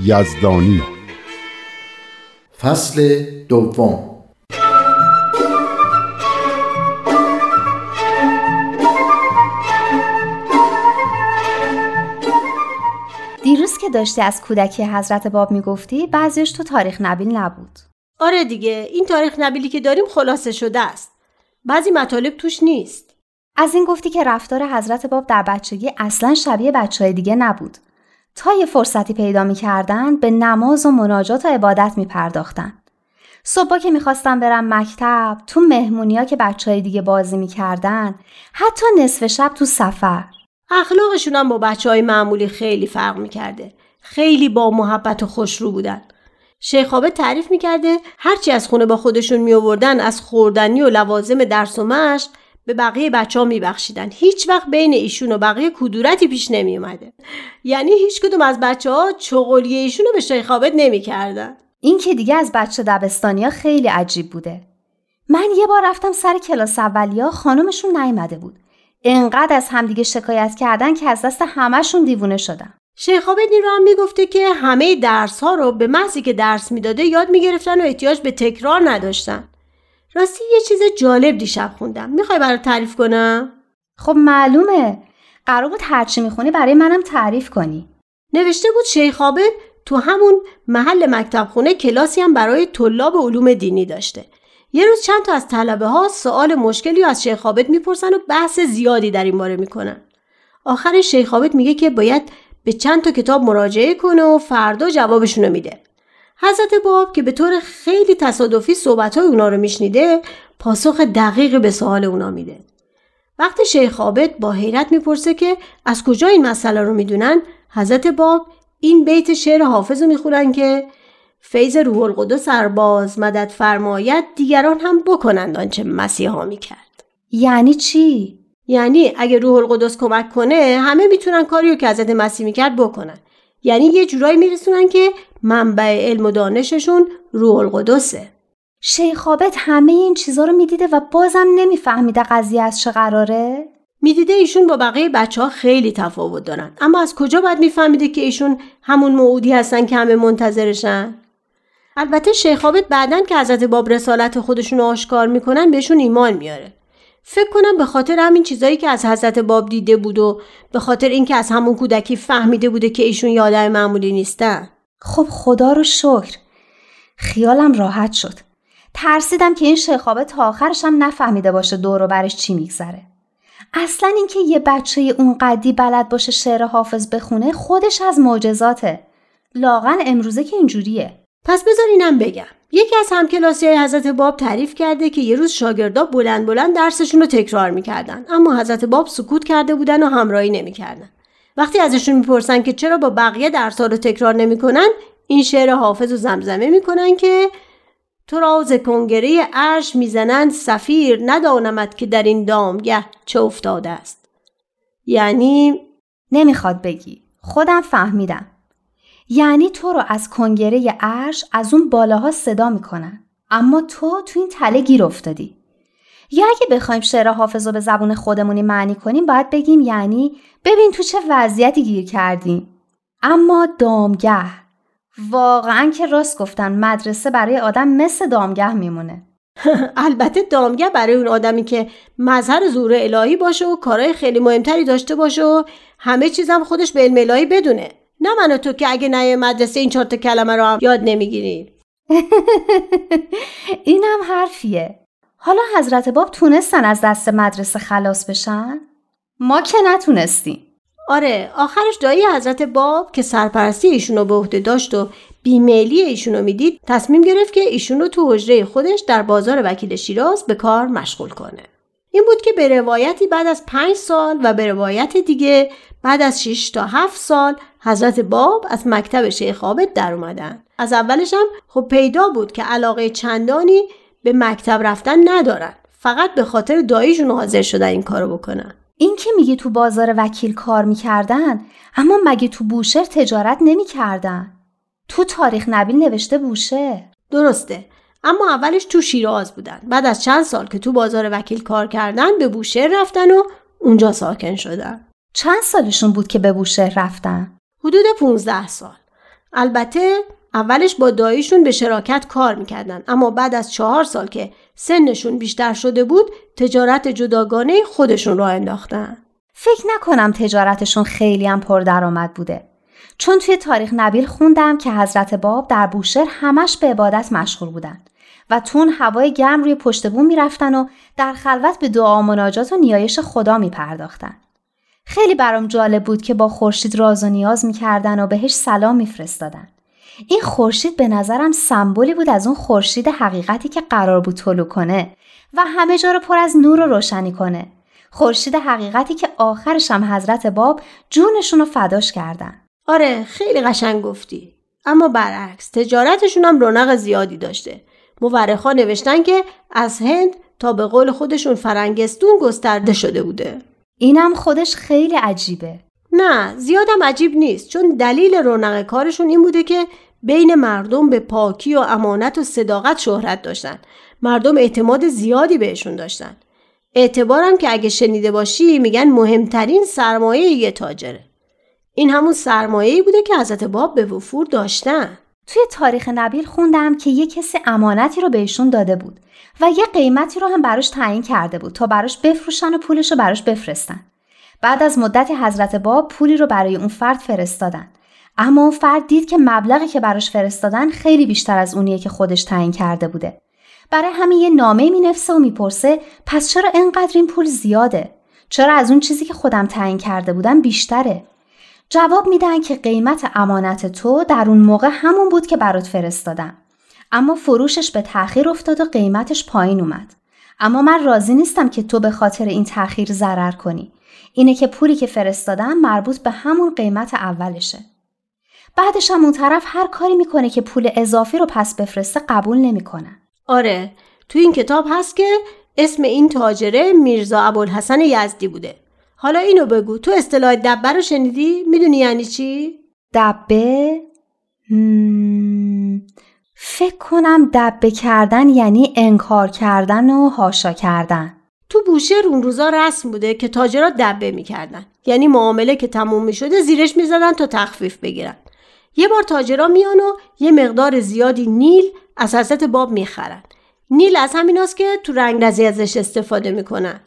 یزدانی. فصل دوم. دیروز که داشتی از کودکی حضرت باب می‌گفتی بعضیش تو تاریخ نبیل نبود. آره دیگه این تاریخ نبیلی که داریم خلاصه شده است. بعضی مطالب توش نیست. از این گفتی که رفتار حضرت باب در بچگی اصلا شبیه بچه های دیگه نبود. تا یه فرصتی پیدا می‌کردن به نماز و مناجات و عبادت میپرداختن. صبح که می‌خواستم برم مکتب تو مهمونیا که بچه های دیگه بازی می‌کردن حتی نصف شب تو سفر. اخلاقشون هم با بچه های معمولی خیلی فرق می‌کرده. خیلی با محبت و خوشرو بودن. شیخابه تعریف می‌کرده هرچی از خونه با خودشون میآوردن از خوردنی و لوازم درس و مشق به بقیه بچه ها میبخشیدن. هیچ وقت بین ایشون و بقیه کدورتی پیش نمی اومده یعنی هیچ کدوم از بچه ها چغلیه ایشون رو به شیخابت نمی‌کردن. این که دیگه از بچه دبستانیا خیلی عجیب بوده. من یه بار رفتم سر کلاس اولیا خانمشون نیومده بود. انقدر از همدیگه شکایت کردن که از دست همهشون دیوونه شدم. شیخ عابدین رو هم می‌گفته که همه درس ها رو به محضی که درس می‌داده یاد می‌گرفتن و احتیاج به تکرار نداشتن. راستی یه چیز جالب دیشب خوندم. می‌خوای برای تعریف کنم؟ خب معلومه. قرار بود هرچی می‌خونی برای منم تعریف کنی. نوشته بود شیخ عابد تو همون محل مکتب خونه کلاسی هم برای طلاب علوم دینی داشته. یه روز چند تا از طلبه ها سوال مشکلی از شیخ عابد می‌پرسن و بحث زیادی در این باره می‌کنن. آخر شیخ عابد میگه که باید به چند تا کتاب مراجعه کنه و فردا جوابشونو میده. حضرت باب که به طور خیلی تصادفی صحبتهای اونا رو میشنیده پاسخ دقیق به سوال اونا میده. وقتی شیخ عابد با حیرت می‌پرسه که از کجا این مسئله رو می‌دونن؟ حضرت باب این بیت شعر حافظ رو می‌خورن که فیض روح القدس سرباز مدد فرماید دیگران هم بکنند آنچه مسیحا می‌کرد. یعنی چی؟ یعنی اگه روح القدس کمک کنه همه می‌تونن کاریو که حضرت مسیح می‌کرد بکنن. یعنی یه جورایی میرسونن که منبع علم و دانششون روح القدسه. شیخ عابد همه این چیزا رو می‌دیده و بازم نمیفهمیده قضیه از چه قراره؟ می‌دیده ایشون با بقیه بچه ها خیلی تفاوت دارن. اما از کجا باید میفهمیده که ایشون همون موعودی هستن که همه منتظرشن؟ البته شیخ عابد بعدن که حضرت باب رسالت خودشون رو آشکار می‌کنن بهشون ایمان میاره. فکر کنم به خاطر همین چیزایی که از حضرت باب دیده بود و به خاطر اینکه از همون کودکی فهمیده بوده که ایشون یادم معمولی نیستن. خب خدا رو شکر. خیالم راحت شد. ترسیدم که این شیخابه تا آخرش هم نفهمیده باشه دور و برش چی میگذره. اصلا اینکه یه بچه اون قدی بلد باشه شعر حافظ بخونه خودش از معجزاته. لاغن امروزه که اینجوریه. پس بذار اینم بگم. یکی از همکلاسی های حضرت باب تعریف کرده که یه روز شاگردا بلند بلند درسشون رو تکرار می‌کردن. اما حضرت باب سکوت کرده بودن و همراهی نمی‌کردن. وقتی ازشون می‌پرسن که چرا با بقیه درسها رو تکرار نمی‌کنن این شعر حافظ و زمزمه می‌کنن که تو راز کنگره عرش می‌زنند سفیر ندانمد که در این دامگه چه افتاده است یعنی نمی‌خواد بگی. خودم فهمیدم. یعنی تو رو از کنگره عرش از اون بالاها صدا می‌کنن. اما تو تو این تله گیر افتادی. یا اگه بخوایم شعر حافظ رو به زبون خودمونی معنی کنیم باید بگیم یعنی ببین تو چه وضعیتی گیر کردیم اما دامگه. واقعا که راست گفتن مدرسه برای آدم مثل دامگه میمونه. البته دامگر برای اون آدمی که مظهر زور الهی باشه و کارهای خیلی مهمتری داشته باشه و همه چیزم خودش به علم الهی بدونه. نه من و تو که اگه نیای مدرسه این چهار کلمه رو هم یاد نمی‌گیریم اینم حرفیه. حالا حضرت باب تونستن از دست مدرسه خلاص بشن؟ ما که نتونستیم. آره آخرش دایی حضرت باب که سرپرستی ایشون رو به عهده داشت و بیمیلی ایشون رو می‌دید تصمیم گرفت که ایشون رو تو حجره خودش در بازار وکیل شیراز به کار مشغول کنه. این بود که به روایتی بعد از پنج سال و به روایت دیگه بعد از 6 تا هفت سال حضرت باب از مکتب شیخ عابد در اومدن. از اولش هم خب پیدا بود که علاقه چندانی به مکتب رفتن ندارن. فقط به خاطر داییشون حاضر شدن این کارو بکنن. این که میگه تو بازار وکیل کار می‌کردن اما مگه تو بوشهر تجارت نمی‌کردن؟ تو تاریخ نبیل نوشته بوشه. درسته. اما اولش تو شیراز بودن. بعد از چند سال که تو بازار وکیل کار کردن به بوشهر رفتن و اونجا ساکن شدن. چند سالشون بود که به بوشهر رفتن؟ حدود 15 سال. البته اولش با داییشون به شراکت کار می‌کردن. اما بعد از چهار سال که سنشون بیشتر شده بود تجارت جداگانه خودشون را انداختن. فکر نکنم تجارتشون خیلی هم پردرآمد بوده. چون توی تاریخ نبیل خوندم که حضرت باب در بوشهر همش به عبادت مشغول بودن و تون هوای گرم روی پشت بوم می‌رفتن و در خلوت به دعا و مناجات و نیایش خدا می پرداختن. خیلی برام جالب بود که با خورشید راز و نیاز می‌کردن و بهش سلام میفرستادن. این خورشید به نظرم سمبولی بود از اون خورشید حقیقتی که قرار بود طلوع کنه و همه جا رو پر از نور و روشنی کنه. خورشید حقیقتی که آخرش هم حضرت باب جونشون رو فداش کردن. آره خیلی قشنگ گفتی. اما برعکس تجارتشون هم رونق زیادی داشته. مورخا نوشتن که از هند تا به قول خودشون فرنگستون گسترده شده بوده. اینم خودش خیلی عجیبه. نه زیادم عجیب نیست چون دلیل رونق کارشون این بوده که بین مردم به پاکی و امانت و صداقت شهرت داشتن. مردم اعتماد زیادی بهشون داشتن. اعتبارم که اگه شنیده باشی میگن مهمترین سرمایه یه تاجره. این همون سرمایه‌ای بوده که حضرت باب به وفور داشتن. توی تاریخ نبیل خوندم که یه کسی امانتی رو بهشون داده بود و یه قیمتی رو هم براش تعیین کرده بود تا براش بفروشن و پولش رو براش بفرستن. بعد از مدت حضرت باب پولی رو برای اون فرد فرستادن. اما اون فرد دید که مبلغی که براش فرستادن خیلی بیشتر از اونیه که خودش تعیین کرده بوده. برای همین یه نامه می نفسه و می‌پرسه پس چرا انقدر این پول زیاده؟ چرا از اون چیزی که خودم تعیین کرده بودم بیشتره؟ جواب میدن که قیمت امانت تو در اون موقع همون بود که برات فرستادم. اما فروشش به تأخیر افتاد و قیمتش پایین اومد. اما من راضی نیستم که تو به خاطر این تأخیر ضرر کنی. اینه که پولی که فرستادم مربوط به همون قیمت اولشه. بعدش هم اون طرف هر کاری می‌کنه که پول اضافی رو پس بفرسته قبول نمی‌کنن. آره تو این کتاب هست که اسم این تاجره میرزا ابوالحسن یزدی بوده. حالا اینو بگو تو اصطلاح دبه رو شنیدی؟ می‌دونی یعنی چی؟ دبه؟ فکر کنم دبه کردن یعنی انکار کردن و هاشا کردن. تو بوشهر اون روزا رسم بوده که تاجرها دبه می‌کردن. یعنی معامله که تموم می‌شده زیرش می‌زدن تا تخفیف بگیرن. یه بار تاجرا میان و یه مقدار زیادی نیل از حضرت باب می‌خرن. نیل از همیناست که تو رنگ ازش استفاده می‌کنن.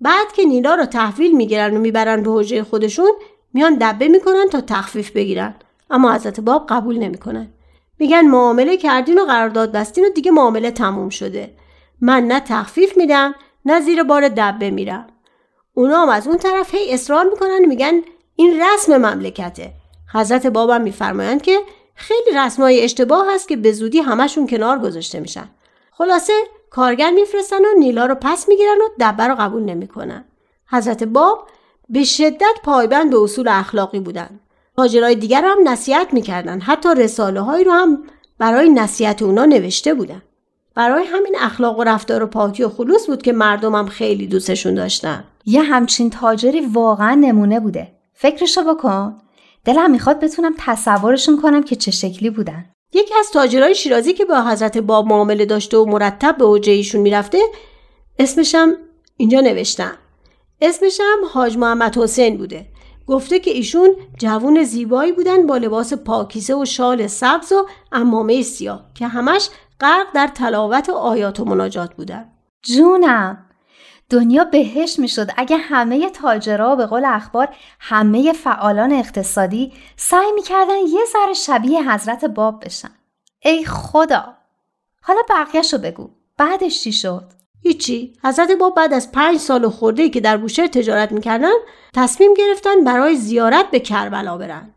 بعد که نیلا رو تحویل می‌گیرن و می‌برن به حجره خودشون میان دبه می‌کنن تا تخفیف بگیرن. اما حضرت باب قبول نمی‌کنن. میگن معامله کردین و قرارداد بستین و دیگه معامله تموم شده. من نه تخفیف میدم نه زیر بار دبه میرم. اونا هم از اون طرف هی اصرار می‌کنن میگن این رسم مملکته. حضرت بابم میفرمایند که خیلی رسمای اشتباه هست که به زودی همشون کنار گذاشته میشن. خلاصه کارگر میفرستن و نیلا رو پس می‌گیرن و دبه رو قبول نمی‌کنن. حضرت باب به شدت پایبند به اصول اخلاقی بودن تاجرای دیگر هم نصیحت می‌کردن. حتی رساله هایی رو هم برای نصیحت اونا نوشته بودن. برای همین اخلاق و رفتار و پاکی و خلوص بود که مردمم خیلی دوستشون داشتن. یه همچین تاجری واقعا نمونه بوده. فکرشو بکن. دلم می‌خواد بتونم تصورشون کنم که چه شکلی بودن. یکی از تاجرای شیرازی که با حضرت باب معامله داشته و مرتب به اوجه ایشون می‌رفته اسمشم اینجا نوشتم اسمشم حاج محمد حسین بوده. گفته که ایشون جوون زیبایی بودن با لباس پاکیزه و شال سبز و امامه سیاه که همش غرق در تلاوت آیات و مناجات بودن. جونم. دنیا بهش می‌شد. اگه همه تاجرها به قول اخبار همه فعالان اقتصادی سعی می‌کردن یه ذره شبیه حضرت باب بشن. ای خدا! حالا بقیهشو بگو. بعدش چی شد؟ هیچی. حضرت باب بعد از پنج سال خورده که در بوشهر تجارت می‌کردن تصمیم گرفتن برای زیارت به کربلا برن.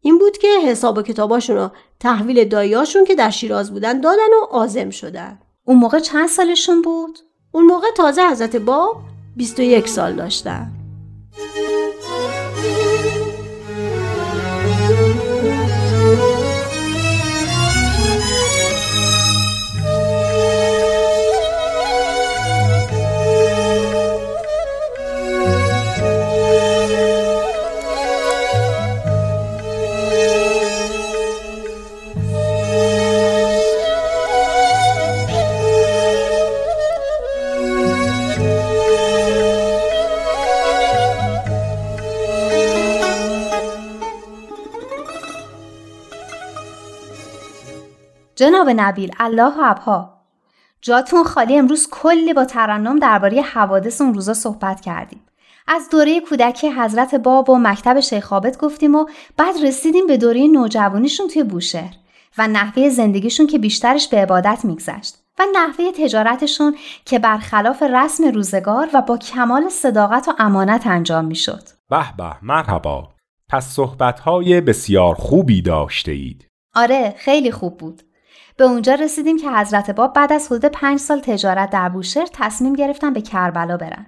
این بود که حساب و کتاباشون رو تحویل داییاشون که در شیراز بودن دادن و آزم شدن. اون موقع چند سالشون بود؟ اون موقع تازه حضرت باب 21 سال داشتن. جناب نبیل الله و ابها جاتون خالی امروز کلی با ترنم درباره حوادث اون روزا صحبت کردیم از دوره کودکی حضرت باب و مکتب شیخ گفتیم و بعد رسیدیم به دوره نوجوانیشون توی بوشهر و نحوه زندگیشون که بیشترش به عبادت میگذشت و نحوه تجارتشون که برخلاف رسم روزگار و با کمال صداقت و امانت انجام می‌شد. به به مرحبا پس صحبتهای بسیار خوبی داشته اید. آره خیلی خوب بود. به اونجا رسیدیم که حضرت باب بعد از حدود پنج سال تجارت در بوشهر تصمیم گرفتن به کربلا برن.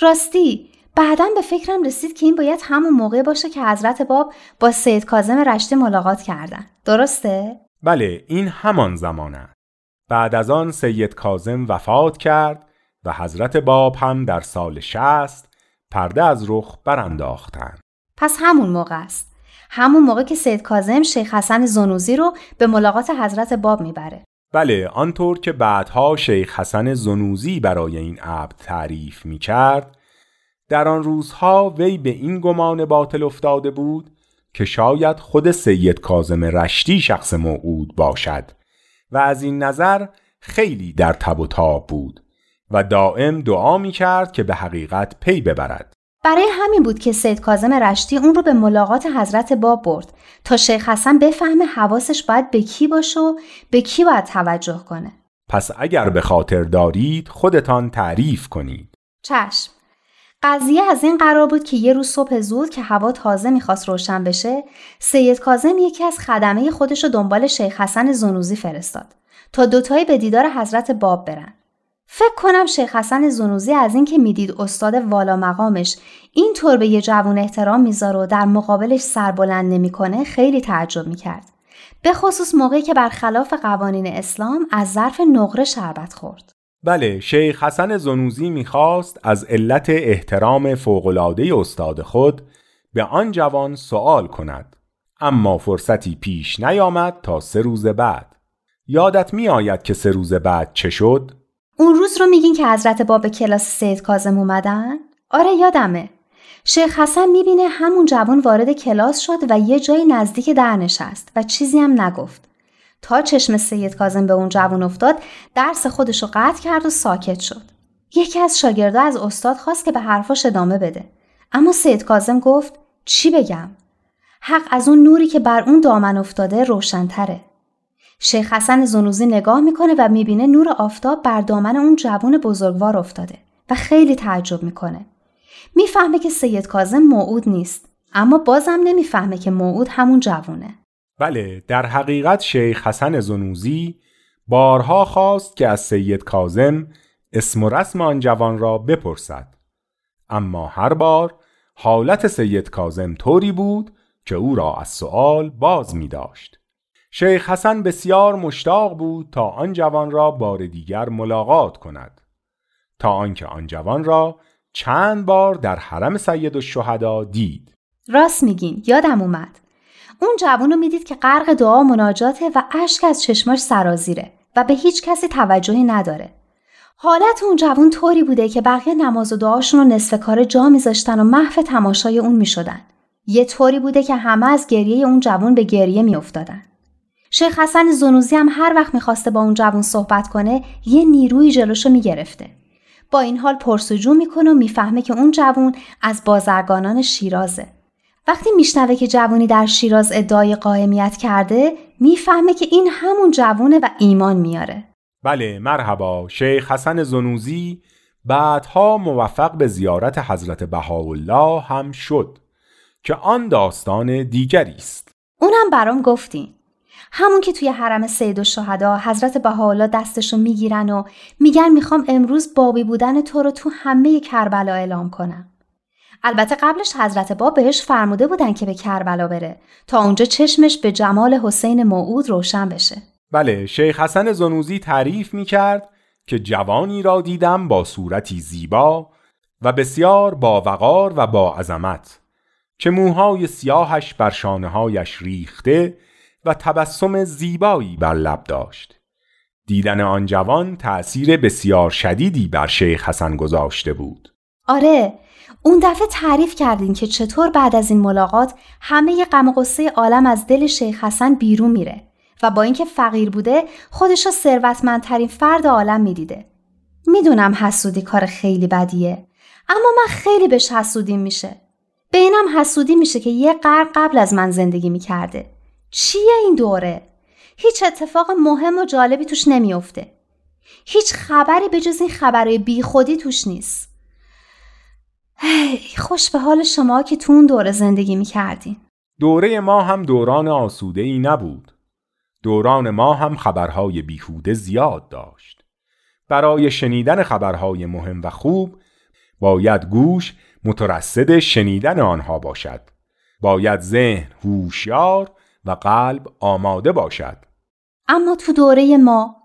راستی بعدا به فکرم رسید که این باید همون موقع باشه که حضرت باب با سید کازم رشته ملاقات کردن. درسته؟ بله این همان زمان است. بعد از آن سید کازم وفات کرد و حضرت باب هم در سال شست پرده از رخ برانداختند. پس همون موقع است. همون موقع که سید کازم شیخ حسن زنوزی رو به ملاقات حضرت باب می‌بره. بله آنطور که بعدها شیخ حسن زنوزی برای این عبد تعریف می کرد در آن روزها وی به این گمان باطل افتاده بود که شاید خود سید کازم رشتی شخص موعود باشد و از این نظر خیلی در تب و تاب بود و دائم دعا می کرد که به حقیقت پی ببرد برای همین بود که سید کازم رشتی اون رو به ملاقات حضرت باب برد تا شیخ حسن بفهمه حواسش باید به کی باشه و به کی باید توجه کنه. پس اگر به خاطر دارید خودتان تعریف کنید. چشم. قضیه از این قرار بود که یه روز صبح زود که هوا تازه می‌خواست روشن بشه سید کازم یکی از خدمه خودش رو دنبال شیخ حسن زنوزی فرستاد تا دوتایی به دیدار حضرت باب برن. فکر کنم شیخ حسن زنوزی از اینکه می‌دید استاد والا مقامش این طور به یه جوون احترام می‌ذاره و در مقابلش سربلند نمی‌کنه خیلی تعجب می‌کرد. به خصوص موقعی که برخلاف قوانین اسلام از ظرف نقره شربت خورد. بله شیخ حسن زنوزی می‌خواست از علت احترام فوقلاده استاد خود به آن جوان سوال کند اما فرصتی پیش نیامد تا سه روز بعد یادت میآید که سه روز بعد چه شد؟ اون روز رو میگین که حضرت باب کلاس سید کازم اومدن؟ آره یادمه. شیخ حسن می‌بینه همون جوان وارد کلاس شد و یه جایی نزدیک در نشست و چیزی هم نگفت. تا چشم سید کازم به اون جوان افتاد درس خودش رو قطع کرد و ساکت شد. یکی از شاگردا از استاد خواست که به حرفاش ادامه بده. اما سید کازم گفت چی بگم؟ حق از اون نوری که بر اون دامن افتاده روشنتره. شیخ حسن زنوزی نگاه می‌کنه و می‌بینه نور آفتاب بر دامن اون جوون بزرگوار افتاده و خیلی تعجب می‌کنه. می‌فهمه که سید کازم موعود نیست اما بازم نمی‌فهمه که موعود همون جوونه. بله در حقیقت شیخ حسن زنوزی بارها خواست که از سید کازم اسم و رسم آن جوان را بپرسد اما هر بار حالت سید کازم طوری بود که او را از سؤال باز می داشت. شیخ حسن بسیار مشتاق بود تا آن جوان را بار دیگر ملاقات کند. تا آنکه آن جوان را چند بار در حرم سید الشهدا دید. راست میگین یادم اومد. اون جوان رو می‌دید که غرق دعا مناجاته و اشک از چشماش سرازیره و به هیچ کسی توجهی نداره. حالت اون جوان طوری بوده که بقیه نماز و دعاشون رو نصف کار جا میذاشتن و محو تماشای اون می‌شدن. یه طوری بوده که همه از گریه اون جوان به گریه میافتادن. شیخ حسن زنوزی هم هر وقت می‌خواسته با اون جوون صحبت کنه یه نیروی جلوشو می‌گرفته. با این حال پرسجو می‌کنه و می‌فهمه که اون جوون از بازرگانان شیرازه. وقتی میشنوه که جوونی در شیراز ادعای قائمیت کرده می‌فهمه که این همون جوونه و ایمان میاره. بله مرحبا شیخ حسن زنوزی بعدها موفق به زیارت حضرت بهاءالله هم شد که آن داستان دیگری است. اونم برام گفتین. همون که توی حرم سید و شهدا حضرت بهاءالله دستشو می‌گیرن و میگن می‌خوام امروز بابی بودن تو رو تو همه کربلا اعلام کنم. البته قبلش حضرت باب بهش فرموده بودن که به کربلا بره تا اونجا چشمش به جمال حسین موعود روشن بشه. بله شیخ حسن زنوزی تعریف می‌کرد که جوانی را دیدم با صورتی زیبا و بسیار با وقار و با عظمت که موهای سیاهش بر شانههایش ریخته و تبسم زیبایی بر لب داشت. دیدن آن جوان تأثیر بسیار شدیدی بر شیخ حسن گذاشته بود. آره اون دفعه تعریف کردین که چطور بعد از این ملاقات همه غم و غصه عالم از دل شیخ حسن بیرون میره و با اینکه فقیر بوده خودش رو ثروتمندترین فرد عالم می‌دیده. می‌دونم حسودی کار خیلی بدیه اما من خیلی بهش حسودیم میشه. به اینم حسودی میشه که یه قرن قبل از من زندگی می‌کرده. چیه این دوره؟ هیچ اتفاق مهم و جالبی توش نمیافته. هیچ خبری به جز این خبرهای بیخودی توش نیست. هی خوش به حال شما که تو اون دوره زندگی می‌کردین. دوره ما هم دوران آسوده ای نبود. دوران ما هم خبرهای بیهوده زیاد داشت. برای شنیدن خبرهای مهم و خوب باید گوش مترصد شنیدن آنها باشد. باید ذهن هوشیار و قلب آماده باشد. اما تو دوره ما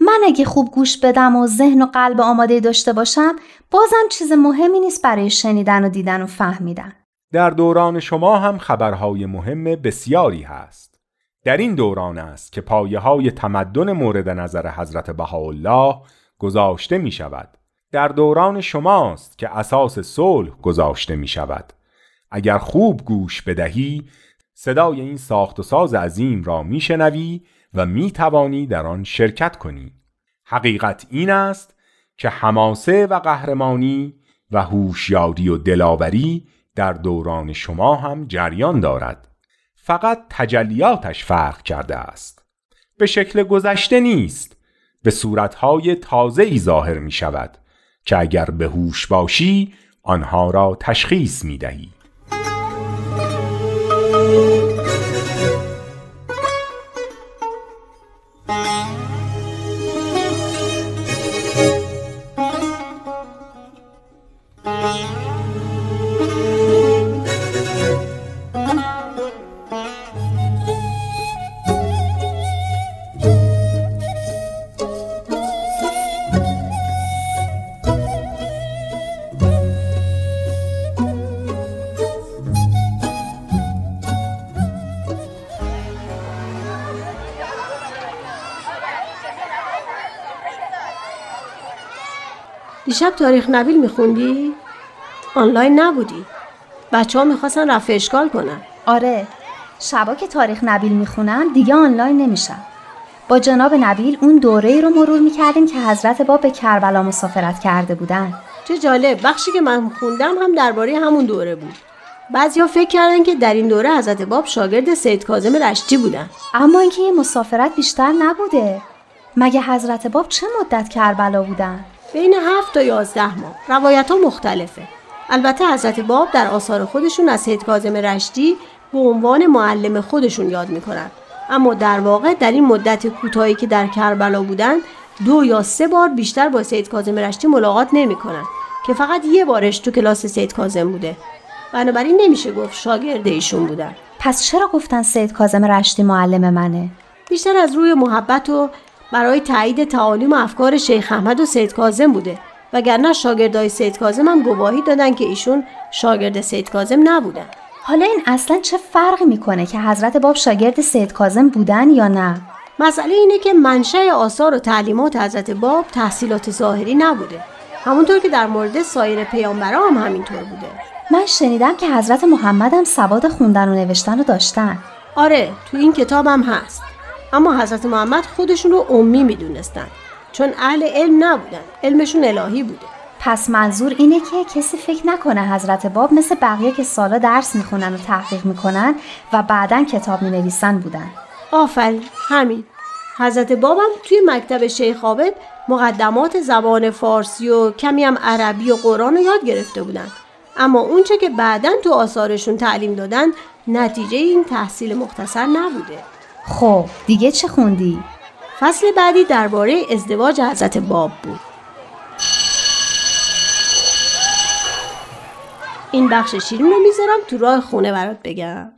من اگه خوب گوش بدم و ذهن و قلب آماده داشته باشم بازم چیز مهمی نیست برای شنیدن و دیدن و فهمیدن. در دوران شما هم خبرهای مهم بسیاری هست. در این دوران است که پایه های تمدن مورد نظر حضرت بهاءالله گذاشته می شود در دوران شماست که اساس صلح گذاشته می شود اگر خوب گوش بدهی صدای این ساخت و ساز عظیم را میشنوی و می‌توانی در آن شرکت کنی. حقیقت این است که حماسه و قهرمانی و هوشیاری و دلاوری در دوران شما هم جریان دارد. فقط تجلیاتش فرق کرده است. به شکل گذشته نیست. به صورتهای تازه ای ظاهر می شود که اگر به هوش باشی آنها را تشخیص می دهی دیشب تاریخ نبیل میخوندی؟ آنلاین نبودی. بچه ها می‌خواستن رفع اشکال کنن. آره. شبا که تاریخ نبیل می‌خونم دیگه آنلاین نمیشم. با جناب نبیل اون دوره ای رو مرور می‌کردیم که حضرت باب به کربلا مسافرت کرده بودن. چه جالب. بخشی که من خوندم هم درباره همون دوره بود. بعضیا فکر کردن که در این دوره حضرت باب شاگرد سید کاظم رشتی بودن. اما اینکه یه مسافرت بیشتر نبوده. مگه حضرت باب چه مدت کربلا بودن؟ بین هفت تا یازده ماه. روایت ها مختلفه. البته حضرت باب در آثار خودشون از سید کاظم رشتی به عنوان معلم خودشون یاد می‌کنن. اما در واقع در این مدت کوتاهی که در کربلا بودن دو یا سه بار بیشتر با سید کاظم رشتی ملاقات نمی‌کنن که فقط یه بارش تو کلاس سید کاظم بوده. بنابراین نمیشه گفت شاگرد ایشون بودن. پس چرا گفتن سید کاظم رشتی معلم منه؟ بیشتر از روی محبت و برای تایید تعالیم و افکار شیخ احمد و سید کاظم بوده. وگرنه شاگردای سید کاظم هم گواهی دادن که ایشون شاگرد سید کاظم نبودن. حالا این اصلا چه فرقی می‌کنه که حضرت باب شاگرد سید کاظم بودن یا نه؟ مسئله اینه که منشأ آثار و تعلیمات حضرت باب تحصیلات ظاهری نبوده. همونطور که در مورد سایر پیامبرا هم همینطور بوده. من شنیدم که حضرت محمد هم سواد خوندن و نوشتن رو داشتن. آره تو این کتابم هست. اما حضرت محمد خودشون رو امی می‌دونستن. چون اهل علم نبودن. علمشون الهی بوده. پس منظور اینه که کسی فکر نکنه حضرت باب مثل بقیه که سالا درس می‌خونن و تحقیق می‌کنن و بعدا کتاب می‌نویسن بودن. آفرین. همین. حضرت بابم توی مکتب شیخ عابد مقدمات زبان فارسی و کمی هم عربی و قرآن رو یاد گرفته بودن. اما اونچه که بعدا تو آثارشون تعلیم دادن نتیجه این تحصیل مختصر نبوده. خب دیگه چه خوندی؟ فصل بعدی درباره ازدواج حضرت باب بود این بخش شیرین رو می‌ذارم تو راه خونه برات بگم